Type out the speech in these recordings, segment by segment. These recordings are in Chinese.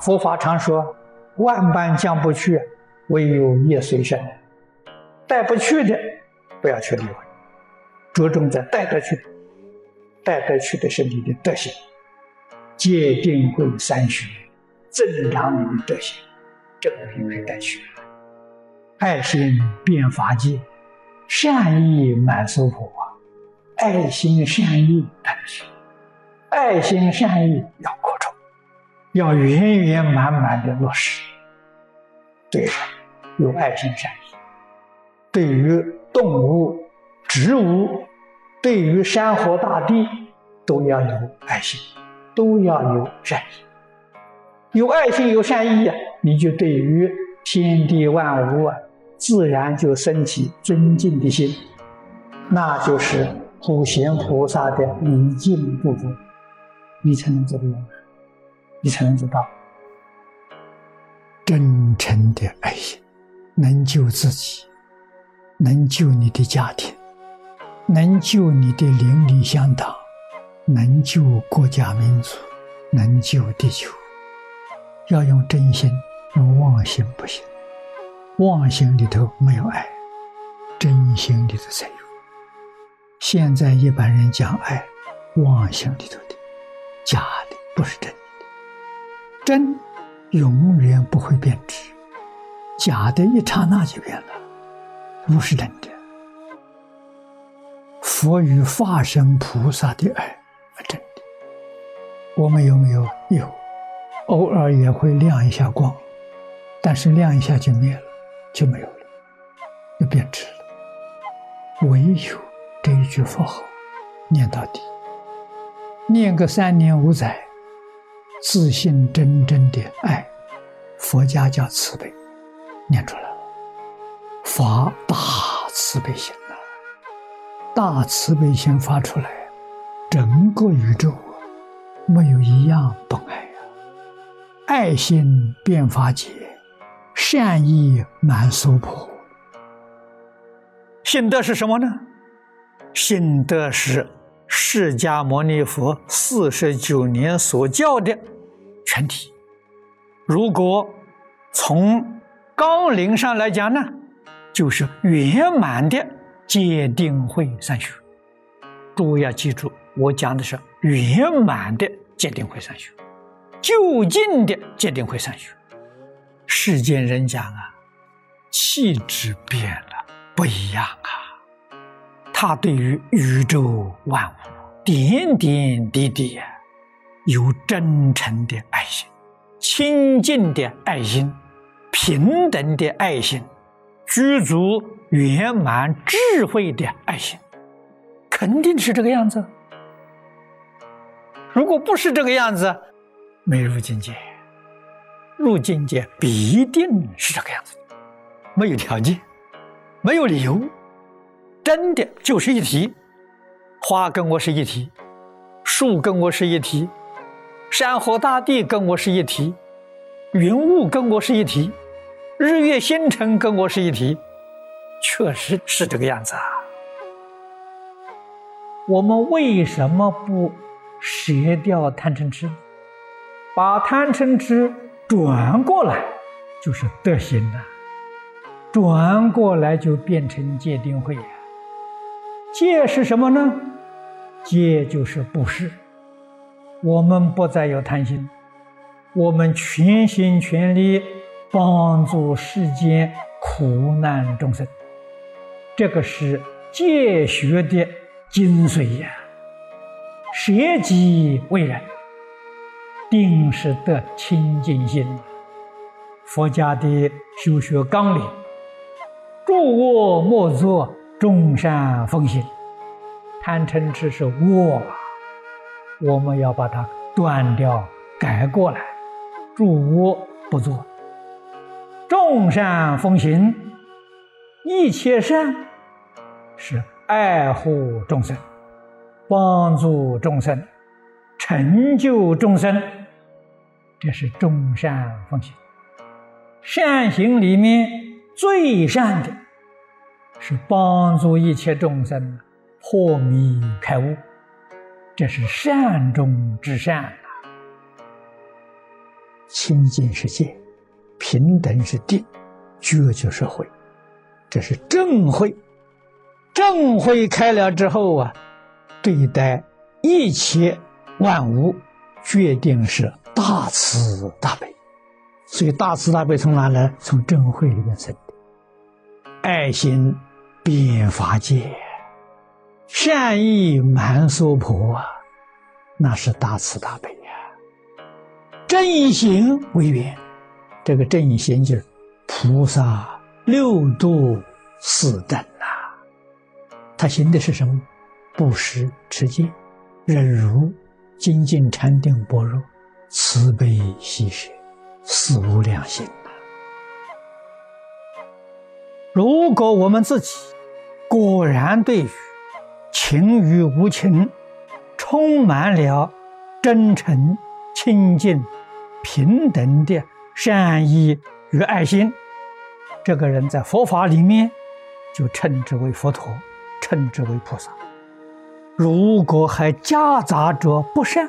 佛法常说，万般将不去，唯有业随身。带不去的，不要去理会，着重在带得去。带得去的是你的德行，戒定慧三学增长你的德行，这个就是带去。爱心变法界，善意满娑婆，爱心善意带去。爱心善意要扩充，要圆圆满满的落实。对有爱心善意，对于动物、植物。对于山河大地，都要有爱心，都要有善意。有爱心、有善意呀，你就对于天地万物啊，自然就升起尊敬的心，那就是普贤菩萨的礼敬不足，你才能做到，你才能做到真诚的爱心，能救自己，能救你的家庭。能救你的邻里乡党，能救国家民族，能救地球，要用真心，用妄心不行。妄心里头没有爱，真心里头才有。现在一般人讲爱，妄心里头的，假的，不是真的。真永远不会变质，假的一刹那就变了，不是真的。佛与化身菩萨的爱是真的，我们有没有？有，偶尔也会亮一下光，但是亮一下就灭了，就没有了，就变质了。唯有这一句佛号，念到底，念个三年五载，自信真正的爱，佛家叫慈悲，念出来了，发大慈悲心。大慈悲心发出来，整个宇宙没有一样不爱呀！爱心变法界，善意满娑婆。心得是什么呢？心得是释迦牟尼佛四十九年所教的全体。如果从纲领上来讲呢，就是圆满的。戒定慧三学，诸位要记住，我讲的是圆满的戒定慧三学，就近的戒定慧三学。世间人讲啊，气质变了，不一样啊。他对于宇宙万物点点滴滴，有真诚的爱心，清净的爱心，平等的爱心，具足。圆满智慧的爱心，肯定是这个样子。如果不是这个样子，没入境界。入境界必定是这个样子，没有条件，没有理由，真的就是一体。花跟我是一体，树跟我是一体，山河大地跟我是一体，云雾跟我是一体，日月星辰跟我是一体。确实是这个样子啊！我们为什么不舍掉贪嗔痴，把贪嗔痴转过来，就是德行呐。转过来就变成戒定慧。戒是什么呢？戒就是布施。我们不再有贪心，我们全心全力帮助世间苦难众生。这个是戒学的精髓呀！舍己为人，定是得清净心。佛家的修学纲领：诸恶莫作，众善奉行。贪嗔痴是恶，我们要把它断掉，改过来，诸恶不作，众善奉行。一切善是爱护众生、帮助众生、成就众生，这是众善奉行。善行里面最善的是帮助一切众生破迷开悟，这是善中之善清净是戒，平等是定，觉就是慧，这是正慧。正慧开了之后啊，对待一切万物，决定是大慈大悲。所以大慈大悲从哪来？从正慧里面生的。爱心遍法界，善意满娑婆啊，那是大慈大悲呀。正行为缘，这个正行就是菩萨六度四等呐。他行的是什么？布施、持戒、忍辱、精进、禅定、般若、慈悲喜舍，四无量心。如果我们自己果然对情与无情充满了真诚、清净、平等的善意与爱心，这个人在佛法里面就称之为佛陀，称之为菩萨。如果还夹杂着不善，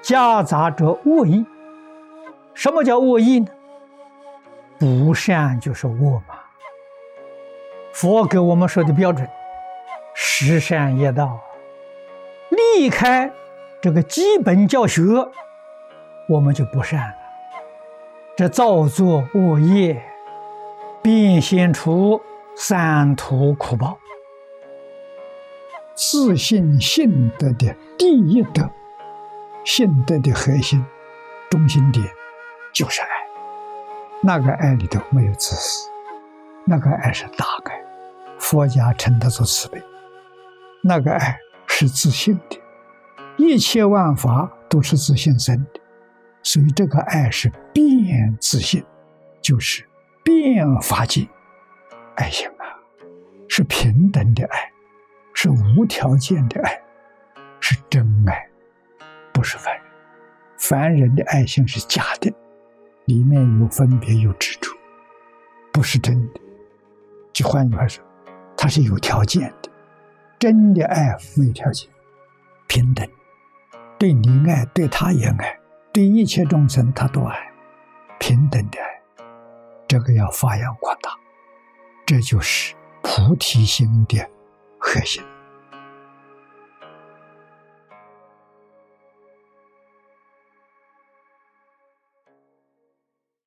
夹杂着恶意，什么叫恶意呢？不善就是恶嘛。佛给我们说的标准，十善业道，离开这个基本教学，我们就不善了。这造作恶业，变现出三途苦报。自信信德的第一德，信德的核心中心点就是爱。那个爱里头没有自私，那个爱是大爱。佛家称它做慈悲，那个爱是自信的，一切万法都是自信生的，所以这个爱是变自信，就是变法界爱心啊，是平等的爱，是无条件的爱，是真爱，不是凡人。凡人的爱心是假的，里面有分别有执着，不是真的。就换句话说。它是有条件的，真的爱没有条件，平等，对你爱，对他也爱，对一切众生他都爱，平等的爱，这个要发扬光大，这就是菩提心的核心。